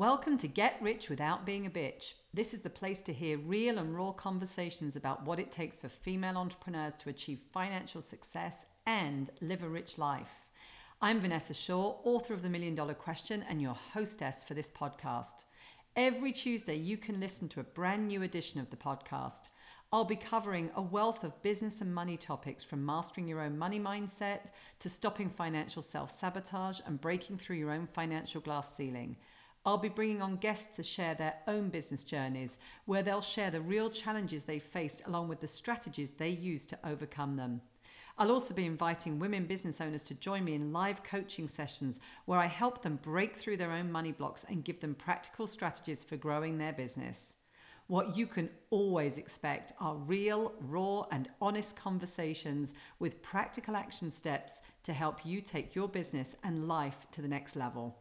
Welcome to Get Rich Without Being a Bitch. This is the place to hear real and raw conversations about what it takes for female entrepreneurs to achieve financial success and live a rich life. I'm Vanessa Shaw, author of The Million Dollar Question and your hostess for this podcast. Every Tuesday, you can listen to a brand new edition of the podcast. I'll be covering a wealth of business and money topics from mastering your own money mindset to stopping financial self sabotage and breaking through your own financial glass ceiling. I'll be bringing on guests to share their own business journeys, where they'll share the real challenges they faced along with the strategies they use to overcome them. I'll also be inviting women business owners to join me in live coaching sessions where I help them break through their own money blocks and give them practical strategies for growing their business. What you can always expect are real, raw, and honest conversations with practical action steps to help you take your business and life to the next level.